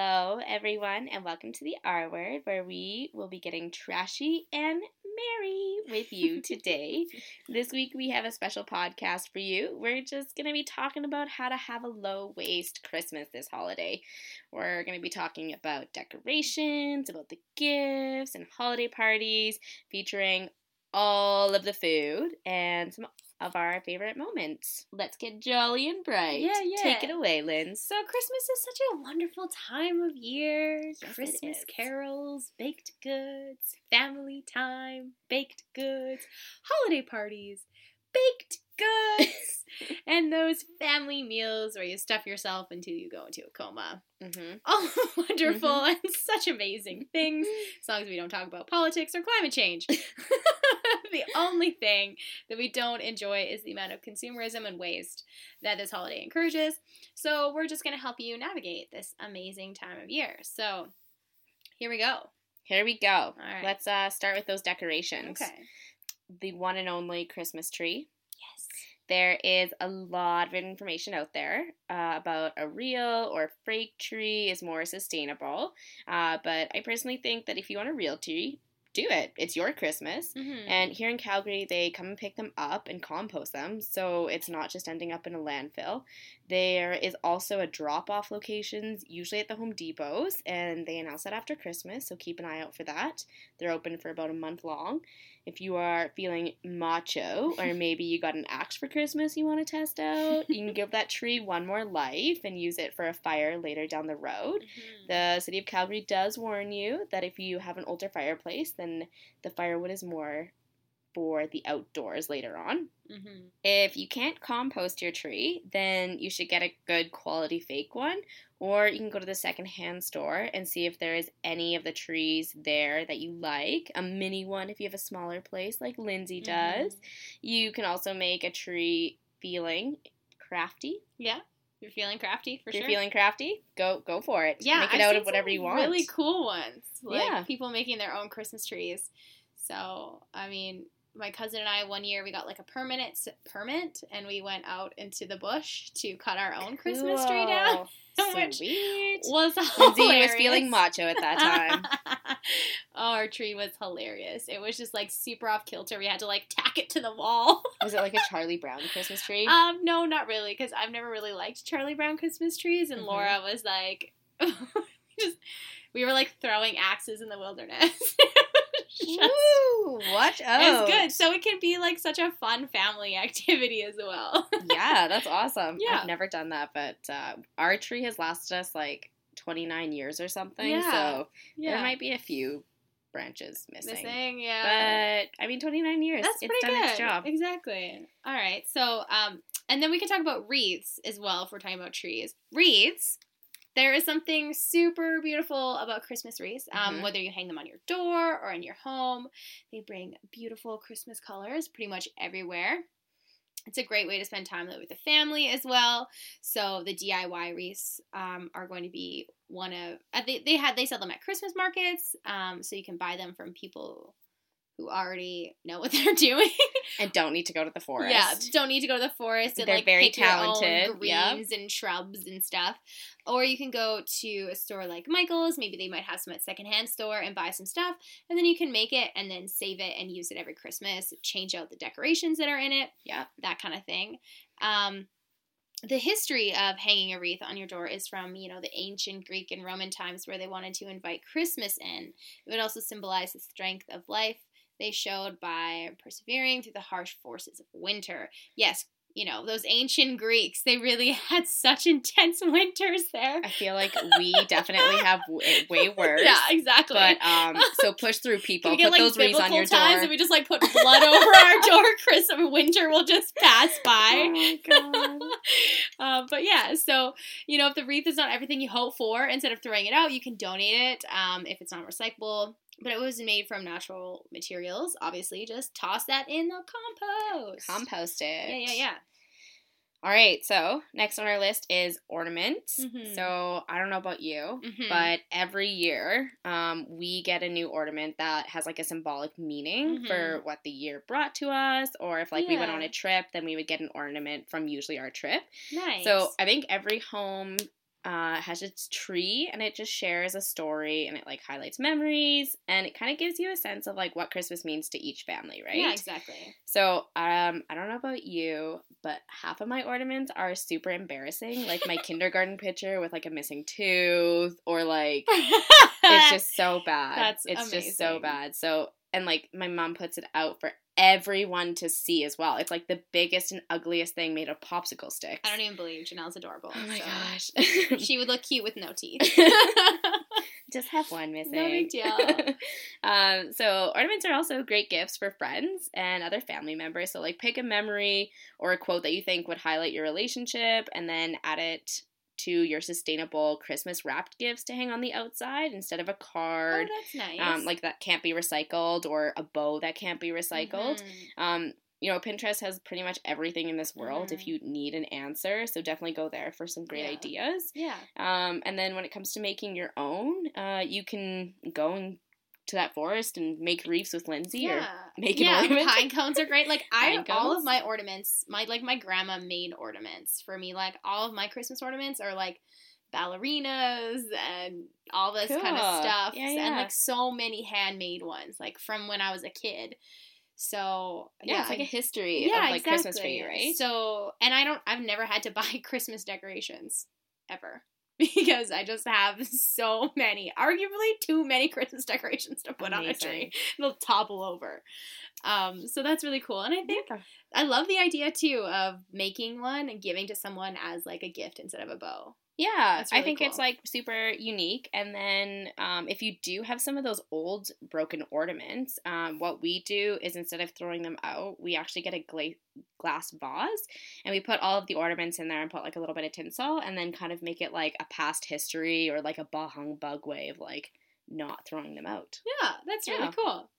Hello, everyone, and welcome to the R Word, where we will be getting trashy and merry with you today. this week, we have a special podcast for you. We're just going to be talking about how to have a low waste Christmas this holiday. We're going to be talking about decorations, about the gifts and holiday parties, featuring all of the food and some of our favorite moments. Let's get jolly and bright. Yeah, yeah. Take it away, Lynn. So Christmas is such a wonderful time of year. Yes, Christmas is. carols, baked goods, family time, baked goods, holiday parties, baked goods, and those family meals where you stuff yourself until you go into a coma. Mm-hmm. All wonderful and such amazing things, as long as we don't talk about politics or climate change. the only thing that we don't enjoy is the amount of consumerism and waste that this holiday encourages. So, we're just going to help you navigate this amazing time of year. So, here we go. Here we go. All right. Let's uh, start with those decorations. Okay. The one and only Christmas tree. Yes. There is a lot of information out there uh, about a real or fake tree is more sustainable. Uh, but I personally think that if you want a real tree, do it. It's your Christmas. Mm-hmm. And here in Calgary, they come and pick them up and compost them, so it's not just ending up in a landfill. There is also a drop off locations, usually at the Home Depots, and they announce that after Christmas, so keep an eye out for that. They're open for about a month long. If you are feeling macho, or maybe you got an axe for Christmas you want to test out, you can give that tree one more life and use it for a fire later down the road. Mhm. The city of Calgary does warn you that if you have an older fireplace, then the firewood is more for the outdoors later on. Mhm. If you can't compost your tree, then you should get a good quality fake one, or you can go to the secondhand store and see if there is any of the trees there that you like. A mini one if you have a smaller place, like Lindsay does. Mhm. You can also make a tree feeling crafty. Yeah. You're feeling crafty for if you're sure. feeling crafty, go go for it. Yeah, make it I've out of whatever you want. Really cool ones. Like Yeah. people making their own Christmas trees. So, I mean, my cousin and I one year we got like a permanent permit and we went out into the bush to cut our own Christmas tree down. Cool. Sweet. Was Lindsay hilarious. was feeling macho at that time. Our tree was hilarious. It was just like super off kilter. We had to like tack it to the wall. Was it like a Charlie Brown Christmas tree? Um, no, not really, because I've never really liked Charlie Brown Christmas trees, and Mhm. Laura was like, just we were like throwing axes in the wilderness. Woo! Watch out. It's good, so it can be like such a fun family activity as well. yeah, that's awesome. Yeah. I've never done that, but uh, our tree has lasted us like 29 years or something, Yeah. so yeah, there might be a few branches missing. missing, yeah. But I mean, 29 years. That's it's pretty done good. its job. Exactly. All right. So, um, and then we can talk about wreaths as well if we're talking about trees. Wreaths. There is something super beautiful about Christmas wreaths. Um, Mhm. Whether you hang them on your door or in your home, they bring beautiful Christmas colors pretty much everywhere. It's a great way to spend time with the family as well. So the DIY wreaths um, are going to be one of uh, they they had they sell them at Christmas markets. Um, so you can buy them from people who already know what they're doing. And don't need to go to the forest. Yeah, don't need to go to the forest and They're like very pick talented, greens and shrubs and stuff. Or you can go to a store like Michael's. Maybe they might have some at secondhand store and buy some stuff, and then you can make it and then save it and use it every Christmas. Change out the decorations that are in it. Yeah. that kind of thing. Um, the history of hanging a wreath on your door is from you know the ancient Greek and Roman times where they wanted to invite Christmas in. It would also symbolize the strength of life they showed by persevering through the harsh forces of winter. Yes, you know, those ancient Greeks, they really had such intense winters there. I feel like we definitely have way, way worse. Yeah, exactly. But um, so push through people. Can we Put like those wreaths on your times door. and we just like put blood over our door? Christmas winter will just pass by. Oh my god. um, but yeah, so you know, if the wreath is not everything you hope for, instead of throwing it out, you can donate it. Um, if it's not recyclable, but it was made from natural materials, obviously, just toss that in the compost. Compost it. Yeah, yeah, yeah. All right, so next on our list is ornaments. Mhm. So I don't know about you, Mhm. but every year um, we get a new ornament that has like a symbolic meaning Mhm. for what the year brought to us, or if like we went on a trip, then we would get an ornament from usually our trip. Nice. So I think every home uh, has its tree and it just shares a story and it like highlights memories and it kind of gives you a sense of like what Christmas means to each family, right? Yeah, exactly. So, um, I don't know about you, but half of my ornaments are super embarrassing. Like my kindergarten picture with like a missing tooth, or like it's just so bad. That's it's just so bad. So, and like my mom puts it out for everyone to see as well. It's like the biggest and ugliest thing made of popsicle sticks. I don't even believe Janelle's adorable. Oh my so. gosh. She would look cute with no teeth. Just have one missing. No big deal. um, so ornaments are also great gifts for friends and other family members. So like pick a memory or a quote that you think would highlight your relationship, and then add it to your sustainable Christmas wrapped gifts to hang on the outside instead of a oh, card. that's nice. um, like that can't be recycled or a bow that can't be recycled. Mhm. Um, you know, Pinterest has pretty much everything in this world if Mhm. you need an answer. So definitely go there for some great Yeah. ideas. Yeah. Um, and then when it comes to making your own, uh, you can go and to that forest and make wreaths with Lindsay or Yeah. make an ornament. pine cones are great. Like I all of my ornaments, my like my grandma made ornaments for me. Like all of my Christmas ornaments are like ballerinas and all this kind of stuff. Yeah, And like so many handmade ones, like from when I was a kid. So yeah, it's like a history of like Christmas for you, right? So, and I don't, I've never had to buy Christmas decorations ever because I just have so many, arguably too many Christmas decorations to put on a tree. Amazing. They'll topple over. Um, so that's really cool, and I think Yeah. I love the idea too of making one and giving to someone as like a gift instead of a bow. Yeah, That's I really think it's like super unique. And then um, if you do have some of those old broken ornaments, um, what we do is instead of throwing them out, we actually get a gla- glass vase and we put all of the ornaments in there and put like a little bit of tinsel and then kind of make it like a past history or like a bah humbug way of like not throwing them out. Yeah, that's really Yeah. cool.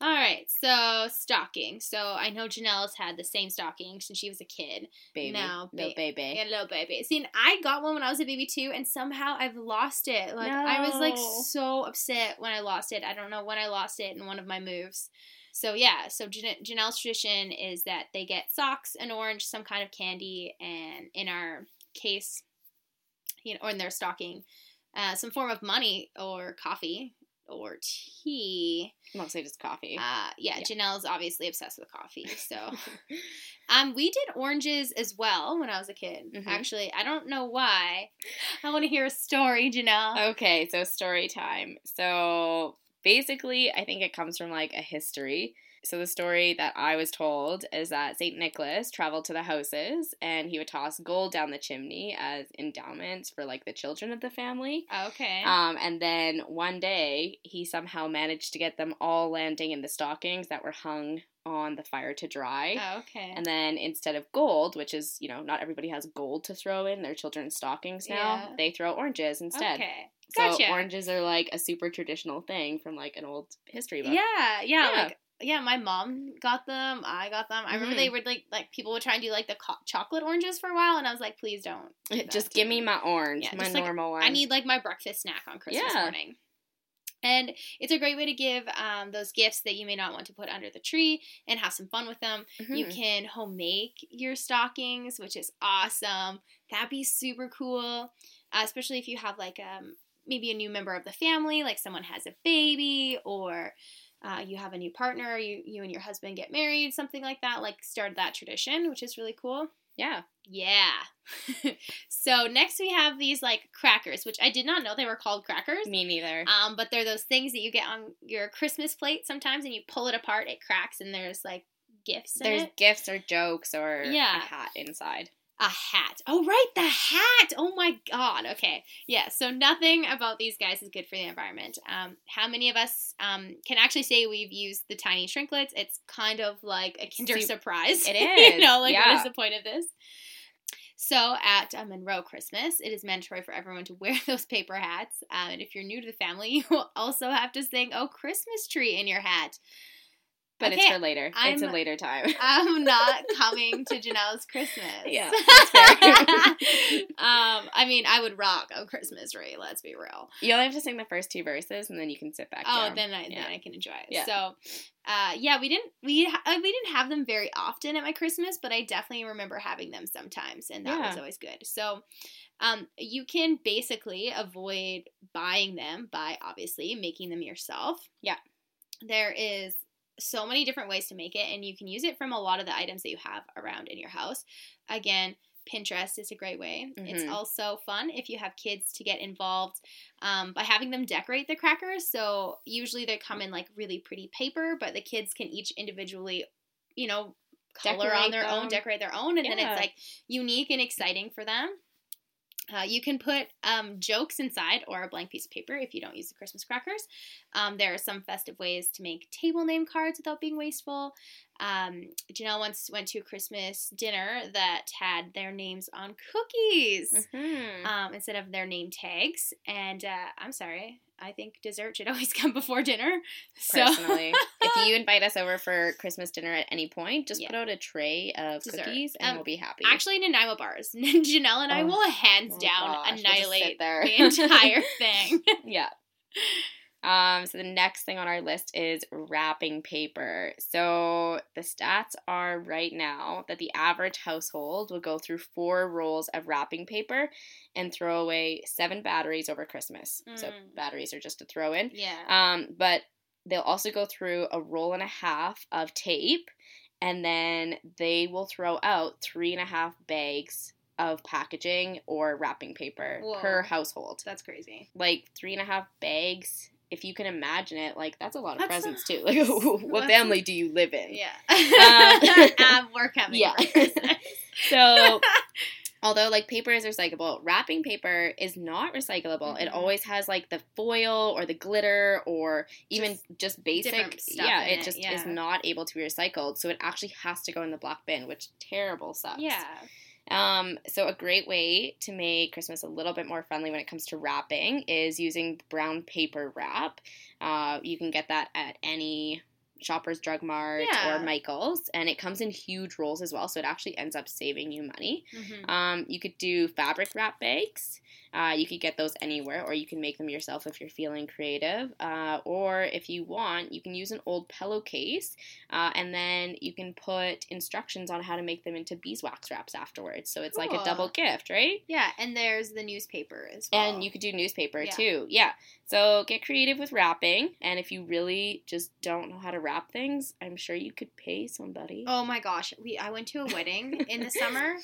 All right, so stocking. So I know Janelle's had the same stocking since she was a kid. Baby. No, no ba- baby. Yeah, little baby. See, I got one when I was a baby too, and somehow I've lost it. Like I was like so upset when I lost it. I don't know when I lost it in one of my moves. So yeah, so Jan- Janelle's tradition is that they get socks, an orange, some kind of candy, and in our case, you know, or in their stocking, uh, some form of money or coffee or tea. Mostly just coffee. Uh, yeah, Yeah. Janelle's obviously obsessed with coffee, so. Um, we did oranges as well when I was a kid. Mhm. Actually, I don't know why. I want to hear a story, Janelle. Okay, so story time. So basically, I think it comes from like a history. So the story that I was told is that St. Nicholas traveled to the houses and he would toss gold down the chimney as endowments for like the children of the family. Okay. Um, and then one day he somehow managed to get them all landing in the stockings that were hung on the fire to dry. okay. And then instead of gold, which is, you know, not everybody has gold to throw in their children's stockings now, Yeah. they throw oranges instead. Okay. So oranges are like a super traditional thing from like an old history book. Yeah, yeah, Yeah. like yeah, my mom got them. I got them. I remember Mhm. they were like like people would try and do like the co- chocolate oranges for a while, and I was like, please don't. do Just give me my orange, Yeah, my just, like, normal one. I need like my breakfast snack on Christmas Yeah. morning. And it's a great way to give um, those gifts that you may not want to put under the tree and have some fun with them. You Mhm. can home make your stockings, which is awesome. That'd be super cool, uh, especially if you have like um, maybe a new member of the family, like someone has a baby or uh, you have a new partner, you, you and your husband get married, something like that. Like start that tradition, which is really cool. yeah. Yeah. so next we have these like crackers, which I did not know they were called crackers. Me neither. Um, but they're those things that you get on your Christmas plate sometimes, and you pull it apart, it cracks, and there's like gifts in There's it. gifts or jokes or Yeah. a hat inside. A hat. Oh, right, the hat. Oh my god. Okay. Yeah. So nothing about these guys is good for the environment. Um, how many of us um can actually say we've used the tiny shrinklets? It's kind of like a Kinder Sup- surprise. It you know, like what yeah. is the point of this? So at uh, Monroe Christmas, it is mandatory for everyone to wear those paper hats. Um, and if you're new to the family, you will also have to sing "Oh Christmas Tree" in your hat. But it's for later. it's a I'm- later time. I'm not coming to Janelle's Christmas. Yeah, um, I mean, I would rock a Christmas tree. Let's be real. you only have to sing the first two verses, and then you can sit back Oh, down. then I Yeah. then I can enjoy it. Yeah. So, uh, yeah, we didn't we ha- uh, we didn't have them very often at my Christmas, but I definitely remember having them sometimes, and that was always good. So, um, you can basically avoid buying them by obviously making them yourself. Yeah. There is so many different ways to make it, and you can use it from a lot of the items that you have around in your house. Again. Pinterest is a great way. It's Mhm. also fun if you have kids to get involved um, by having them decorate the crackers. So usually they come in like really pretty paper, but the kids can each individually, you know, color Decorate on their own, decorate their own, and then it's like unique and exciting for them. Uh, you can put um, jokes inside or a blank piece of paper if you don't use the Christmas crackers. Um, there are some festive ways to make table name cards without being wasteful. Um, Janelle once went to a Christmas dinner that had their names on cookies Mhm. um, instead of their name tags. And uh, I'm sorry, I think dessert should always come before dinner. So Personally, if you invite us over for Christmas dinner at any point, just Yeah. put out a tray of Dessert. cookies, and Um, we'll be happy. actually, Nanaimo bars, Janelle and I Oh. will hands down gosh, we'll annihilate there. the entire thing. yeah. Um, so the next thing on our list is wrapping paper. So the stats are right now that the average household will go through four rolls of wrapping paper and throw away seven batteries over Christmas. So Mm. batteries are just to throw in. yeah. Um, but they'll also go through a roll and a half of tape, and then they will throw out three and a half bags of packaging or wrapping paper Whoa. per household. That's crazy. Like three and a half bags. If you can imagine it, like that's a lot of That's presents a- too. Like, what family do you live in? Yeah. Um, um, we're coming. yeah. So, although like paper is recyclable, wrapping paper is not recyclable. It Mhm. always has like the foil or the glitter or even just, basic. stuff Yeah, it it, just yeah. is not able to be recycled. So it actually has to go in the black bin, which terrible sucks. yeah. Um, so a great way to make Christmas a little bit more friendly when it comes to wrapping is using brown paper wrap. Uh, you can get that at any Shoppers Drug Mart Yeah. or Michaels, and it comes in huge rolls as well, so it actually ends up saving you money. Mhm. Um, you could do fabric wrap bags. Uh, you could get those anywhere, or you can make them yourself if you're feeling creative. Uh, or if you want, you can use an old pillowcase, uh, and then you can put instructions on how to make them into beeswax wraps afterwards. So it's like a double gift, right? Yeah, and there's the newspaper as well. And you could do newspaper Yeah. too. Yeah. So get creative with wrapping, and if you really just don't know how to wrap things, I'm sure you could pay somebody. Oh my gosh, we I went to a wedding in the summer,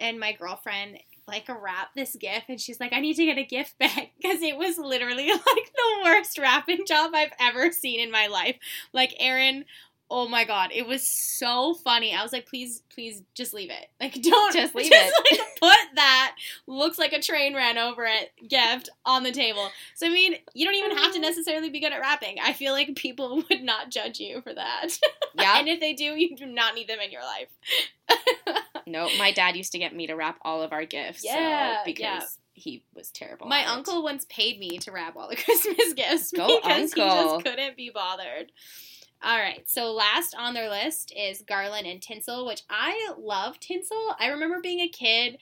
and my girlfriend like wrap this gift, and she's like, "I need to get a gift bag because it was literally like the worst wrapping job I've ever seen in my life." Like Erin. Oh my god, it was so funny. I was like, please, please, just leave it. Like, don't Just leave it Like, put that looks like a train ran over it gift on the table. So I mean, you don't even have to mm-hmm. necessarily be good at wrapping. I feel like people would not judge you for that. Yeah. and if they do, you do not need them in your life. No, my dad used to get me to wrap all of our gifts. Yeah, so, because yeah. he was terrible. My at it. uncle once paid me to wrap all the Christmas gifts Go, because he uncle. just couldn't be bothered. All right, so last on their list is garland and tinsel, which I love tinsel. I remember being a kid,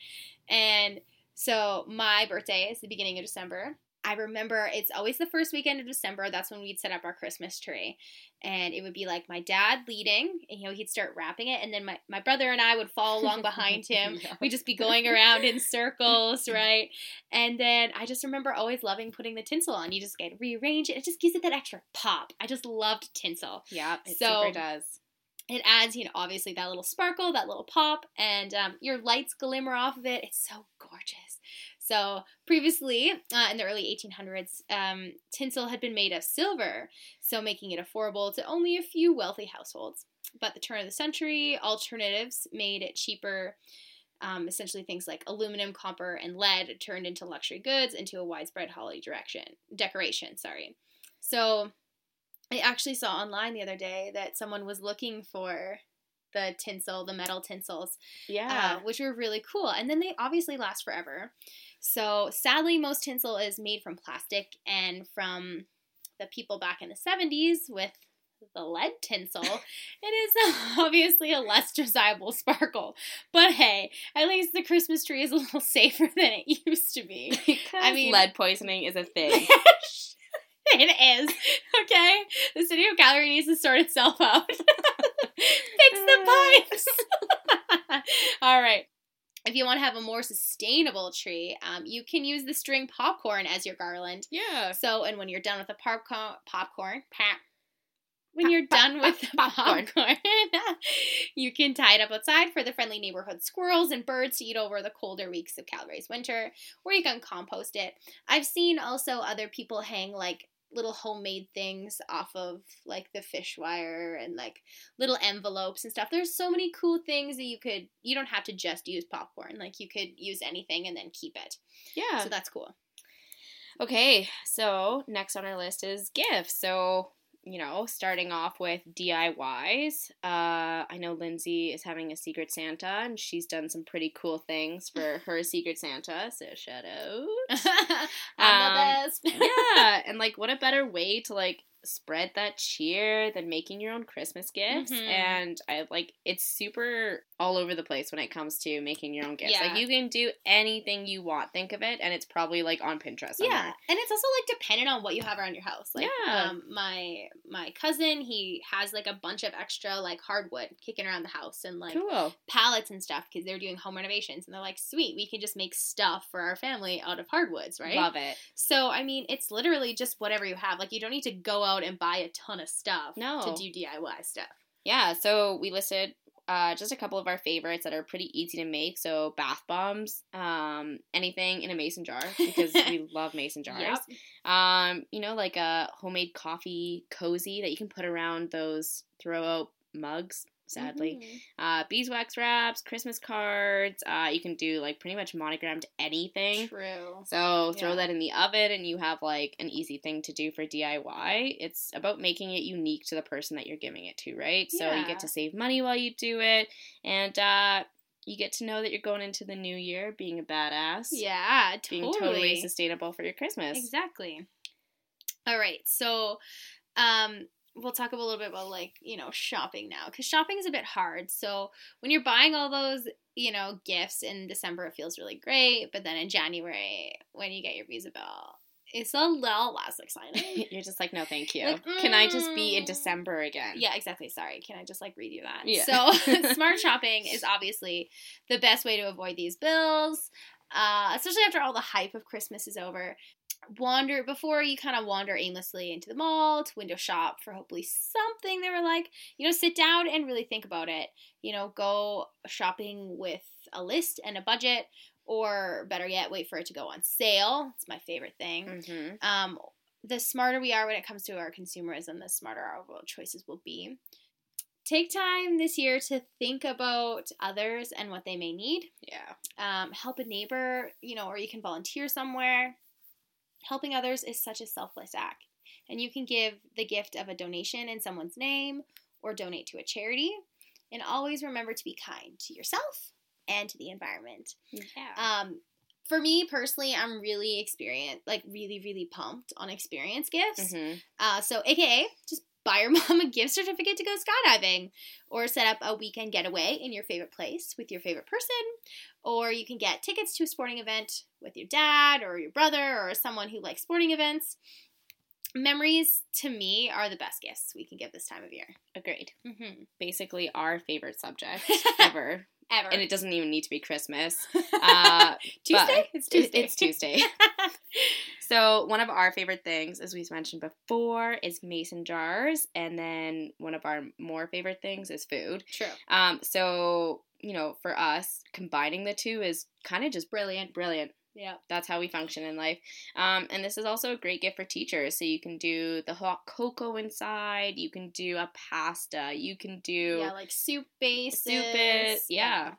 and so my birthday is the beginning of December. I remember it's always the first weekend of December. That's when we'd set up our Christmas tree. And it would be like my dad leading, and, you know, he'd start wrapping it, and then my, my brother and I would follow along behind him. Yeah. We'd just be going around in circles, right? And then I just remember always loving putting the tinsel on. You just get rearrange it. It just gives it that extra pop. I just loved tinsel. Yeah, it So- super does. It adds, you know, obviously that little sparkle, that little pop, and um, your lights glimmer off of it. It's so gorgeous. So previously, uh, in the early 1800s, um, tinsel had been made of silver, so making it affordable to only a few wealthy households. But the turn of the century, alternatives made it cheaper. Um, essentially, things like aluminum, copper, and lead turned into luxury goods into a widespread holiday direction decoration. Sorry. So, I actually saw online the other day that someone was looking for the tinsel, the metal tinsels, Yeah. uh, which were really cool. And then they obviously last forever. So sadly, most tinsel is made from plastic, and from the people back in the 70s with the lead tinsel, it is obviously a less desirable sparkle. But hey, at least the Christmas tree is a little safer than it used to be. I mean, lead poisoning is a thing. it is. Okay? The city of Calgary needs to sort itself out. Fix the pipes. All right. If you want to have a more sustainable tree, um, you can use the string popcorn as your garland. Yeah. So, and when you're done with the popcorn, popcorn, when you're done with the popcorn, you can tie it up outside for the friendly neighborhood squirrels and birds to eat over the colder weeks of Calgary's winter, or you can compost it. I've seen also other people hang like little homemade things off of like the fish wire and like little envelopes and stuff. There's so many cool things that you could you don't have to just use popcorn. Like you could use anything and then keep it. Yeah. So that's cool. Okay, so next on our list is gifts. So you know, starting off with DIYs. Uh, I know Lindsay is having a Secret Santa, and she's done some pretty cool things for her Secret Santa. So shout out. I'm um, the best. yeah, and like, what a better way to like spread that cheer than making your own Christmas gifts. Mm-hmm. And I like it's super all over the place when it comes to making your own gifts. Yeah. Like you can do anything you want. Think of it, and it's probably like on Pinterest. Somewhere. Yeah, and it's also like dependent on what you have around your house. Like, yeah. Um, my my cousin, he has like a bunch of extra like hardwood kicking around the house and like cool. pallets and stuff because they're doing home renovations, and they're like, sweet, we can just make stuff for our family out of hardwoods, right? Love it. So I mean, it's literally just whatever you have. Like you don't need to go out and buy a ton of stuff no. to do DIY stuff. Yeah, so we listed uh, just a couple of our favorites that are pretty easy to make. So bath bombs, um, anything in a mason jar because we love mason jars. Yep. Um, you know, like a homemade coffee cozy that you can put around those throw out mugs sadly. Mm-hmm. Uh, beeswax wraps, Christmas cards. Uh, you can do like pretty much monogrammed anything. True. So throw yeah. that in the oven and you have like an easy thing to do for DIY. It's about making it unique to the person that you're giving it to, right? Yeah. So you get to save money while you do it and uh, you get to know that you're going into the new year being a badass. Yeah, totally. Being totally sustainable for your Christmas. Exactly. All right. So um we'll talk a little bit about like you know shopping now because shopping is a bit hard. So when you're buying all those you know gifts in december it feels really great but then in january when you get your visa bill it's a little less exciting you're just like no thank you. Like, mm, can i just be in mm. december again? Yeah exactly. Sorry. Can i just like read you that? Yeah. so smart shopping is obviously the best way to avoid these bills uh, especially after all the hype of christmas is over wander before you kind of wander aimlessly into the mall to window shop for hopefully something they were like you know sit down and really think about it. You know go shopping with a list and a budget or better yet wait for it to go on sale. It's my favorite thing. Mm-hmm. um, the smarter we are when it comes to our consumerism the smarter our choices will be. Take time this year to think about others and what they may need. Yeah. Um, help a neighbor you know or you can volunteer somewhere Helping others is such a selfless act, and you can give the gift of a donation in someone's name or donate to a charity. And always remember to be kind to yourself and to the environment. Yeah. Um, for me personally, I'm really experienced, like really, really pumped on experience gifts. Mm-hmm. Uh, so, AKA, just buy your mom a gift certificate to go skydiving, or set up a weekend getaway in your favorite place with your favorite person, or you can get tickets to a sporting event with your dad or your brother or someone who likes sporting events. Memories to me are the best gifts we can give this time of year. Agreed. Mm-hmm. Basically, our favorite subject ever. Ever. And it doesn't even need to be Christmas. Uh, Tuesday? It's Tuesday. It's Tuesday. so, one of our favorite things, as we've mentioned before, is mason jars. And then one of our more favorite things is food. True. Um, so, you know, for us, combining the two is kind of just brilliant. Brilliant. Yeah. That's how we function in life. Um, and this is also a great gift for teachers. So you can do the hot cocoa inside, you can do a pasta, you can do Yeah, like soup bases. Soup it. Yeah. yeah.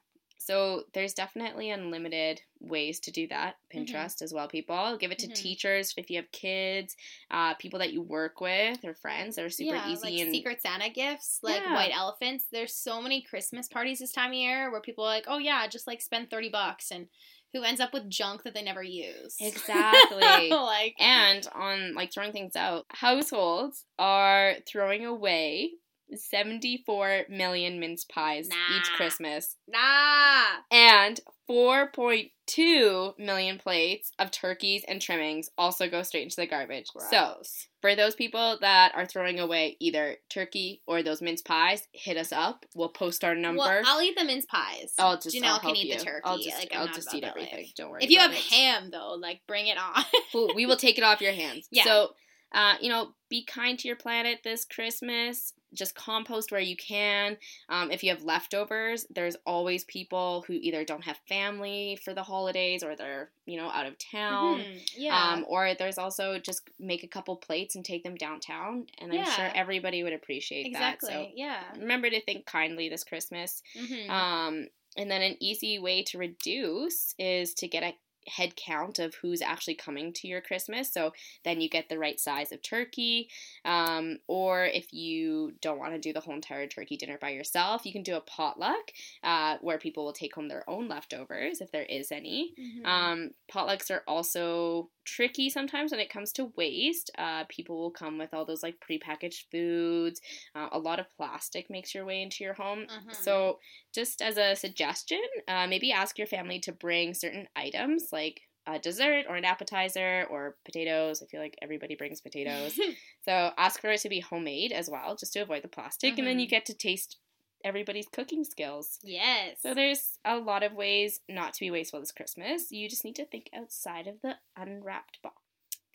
So there's definitely unlimited ways to do that. Mm-hmm. Pinterest mm-hmm. as well, people. Give it to mm-hmm. teachers if you have kids, uh, people that you work with or friends that are super yeah, easy. Like and Secret Santa gifts, like yeah. white elephants. There's so many Christmas parties this time of year where people are like, oh yeah, just like spend 30 bucks and who ends up with junk that they never use. Exactly. like And on like throwing things out, households are throwing away 74 million mince pies each Christmas nah. and 4.2 million plates of turkeys and trimmings also go straight into the garbage. So, for those people that are throwing away either turkey or those mince pies, hit us up. We'll post our number. Well, I'll eat the mince pies. I'll just Janelle I'll can eat you. the turkey. I'll just, like, I'll just eat everything. life. Don't worry. If you have it. ham though, like bring it on. We will take it off your hands. Yeah. So, uh, you know, be kind to your planet this Christmas. Just compost where you can. Um, if you have leftovers, there's always people who either don't have family for the holidays or they're, you know, out of town. Mhm. Yeah. Um, or there's also just make a couple plates and take them downtown, and I'm sure everybody would appreciate exactly. that. So yeah. Remember to think kindly this Christmas. Mhm. Um, and then an easy way to reduce is to get a head count of who's actually coming to your Christmas. So then you get the right size of turkey. Um, or if you don't want to do the whole entire turkey dinner by yourself, you can do a potluck uh, where people will take home their own leftovers if there is any. Mhm. Um, potlucks are also tricky sometimes when it comes to waste. Uh, people will come with all those like prepackaged foods. Uh, a lot of plastic makes your way into your home. Mhm. So, just as a suggestion, uh, maybe ask your family to bring certain items like a dessert or an appetizer or potatoes. I feel like everybody brings potatoes. so, ask for it to be homemade as well, just to avoid the plastic. And then you Mhm. get to taste everybody's cooking skills. yes. So there's a lot of ways not to be wasteful this Christmas. You just need to think outside of the unwrapped box.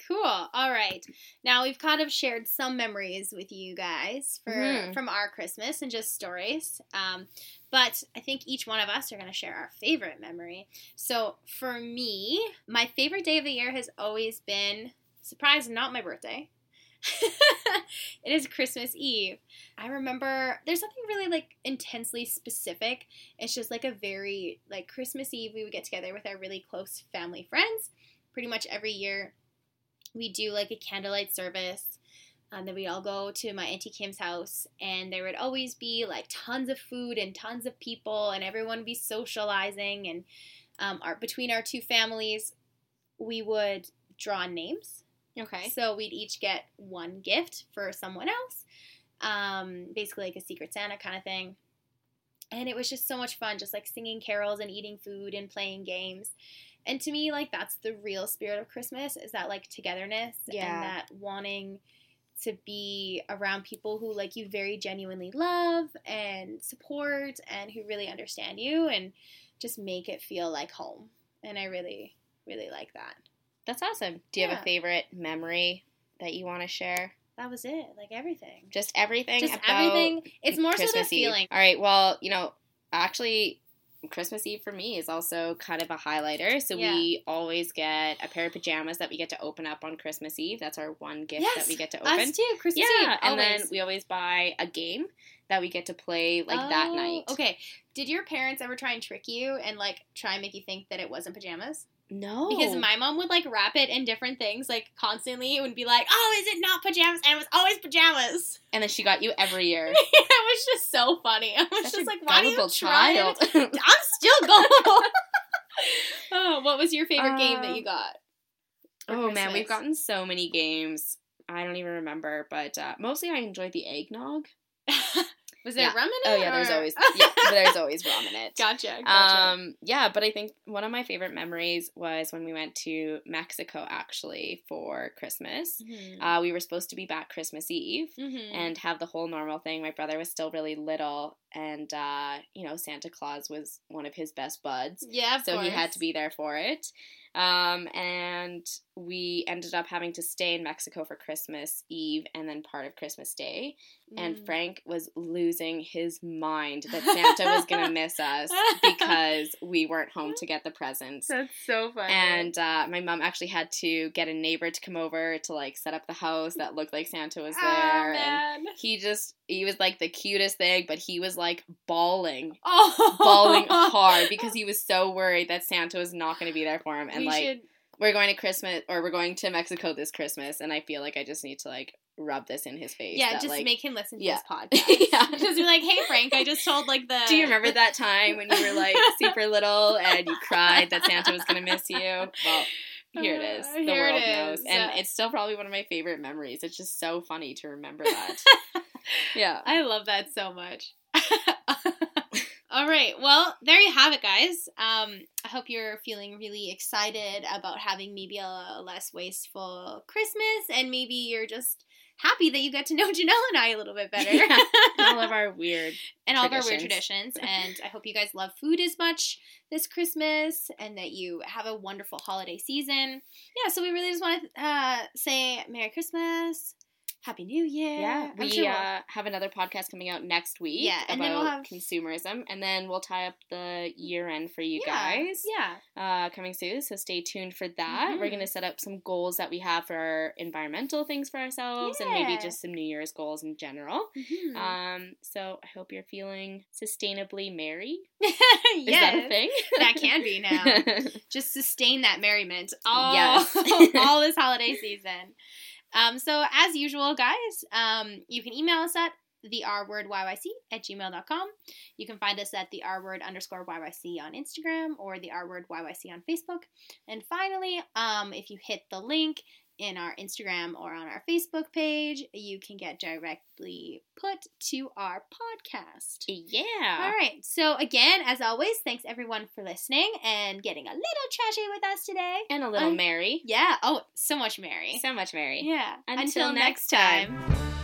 Cool. All right. Now we've kind of shared some memories with you guys for Mhm. from our Christmas and just stories. Um, but I think each one of us are going to share our favorite memory. So for me, my favorite day of the year has always been surprise, not my birthday. it is Christmas Eve. I remember there's nothing really like intensely specific. It's just like a very like Christmas Eve we would get together with our really close family friends. Pretty much every year we do like a candlelight service. And then we'd all go to my Auntie Kim's house, and there would always be like tons of food and tons of people, and everyone would be socializing. And um, our, between our two families, we would draw names. Okay. So we'd each get one gift for someone else, um, basically like a Secret Santa kind of thing. And it was just so much fun, just like singing carols and eating food and playing games. And to me, like that's the real spirit of Christmas is that like togetherness Yeah. and that wanting to be around people who like you very genuinely love and support and who really understand you and just make it feel like home. And I really, really like that. That's awesome. Do you have a favorite memory that you want to share? That was it. Like everything. Just everything Just everything. It's more Christmas so the feeling. All right. Well, you know, actually, Christmas Eve for me is also kind of a highlighter. So Yeah. we always get a pair of pajamas that we get to open up on Christmas Eve. That's our one gift Yes, that we get to open. Us too. Christmas yeah, Eve. and then we always buy a game that we get to play like that Oh, night. Okay. Did your parents ever try and trick you and like try and make you think that it wasn't pajamas? No, Because my mom would like wrap it in different things, like constantly. It would be like, "Oh, is it not pajamas?" And it was always pajamas. and then she got you every year. it was just so funny. I was Such just like, "Why do you child. it?" I'm still gullible. oh, what was your favorite game that Um, you got? oh man, we've gotten so many games. I don't even remember, but uh, mostly I enjoyed the eggnog. Was there yeah. rum in it? Oh yeah, there's always yeah, there's always rum in it. Gotcha. Gotcha. Um, yeah, but I think one of my favorite memories was when we went to Mexico actually for Christmas. Mhm. Uh, we were supposed to be back Christmas Eve Mhm. and have the whole normal thing. My brother was still really little, and uh, you know Santa Claus was one of his best buds, yeah, of so he had to be there for it. Um, and we ended up having to stay in Mexico for Christmas Eve and then part of Christmas Day. And Mm. Frank was losing his mind that Santa was going to miss us because we weren't home to get the presents. That's so funny. And uh, my mom actually had to get a neighbor to come over to like set up the house that looked like Santa was there. oh and he just, he was like the cutest thing, but he was like bawling Oh, bawling hard because he was so worried that Santa was not going to be there for him. And we like, should. we're going to Christmas or we're going to Mexico this Christmas, and I feel like I just need to like rub this in his face. Yeah, that, just like, make him listen to yeah. this podcast. Yeah. Because you're like, hey Frank, I just told like the. Do you remember that time when you were like super little and you cried that Santa was gonna miss you? Well, here it is. Uh, The here it world knows, is. and it's still probably one of my favorite memories. It's just so funny to remember that. yeah. I love that so much. All right. Well, there you have it, guys. Um, hope you're feeling really excited about having maybe a less wasteful Christmas, and maybe you're just happy that you got to know Janelle and I a little bit better. Yeah. All of our weird. and all of our weird traditions. traditions. And I hope you guys love food as much this Christmas and that you have a wonderful holiday season. Yeah, so we really just want to uh, say Merry Christmas, Happy New Year. Yeah, we sure we'll- uh, have another podcast coming out next week. Yeah, and about then we'll have- consumerism, and then we'll tie up the year end for you yeah, guys. Yeah. uh, coming soon. So stay tuned for that. We're Mhm. going to set up some goals that we have for our environmental things for ourselves and maybe just some New Year's goals in general. Mhm. Um, so I hope you're feeling sustainably merry. yes, Is that a thing? that can be now. Just sustain that merriment all, Yes. all this holiday season. Um, so as usual, guys, um, you can email us at the R word YYC at gmail.com. You can find us at the R word underscore YYC on Instagram or the R word YYC on Facebook. And finally, um, if you hit the link in our Instagram or on our Facebook page, you can get directly put to our podcast. yeah. All right. So again, as always, thanks everyone for listening and getting a little trashy with us today. And a little Um, merry. Yeah. Oh, so much merry. So much merry. yeah. Until next time.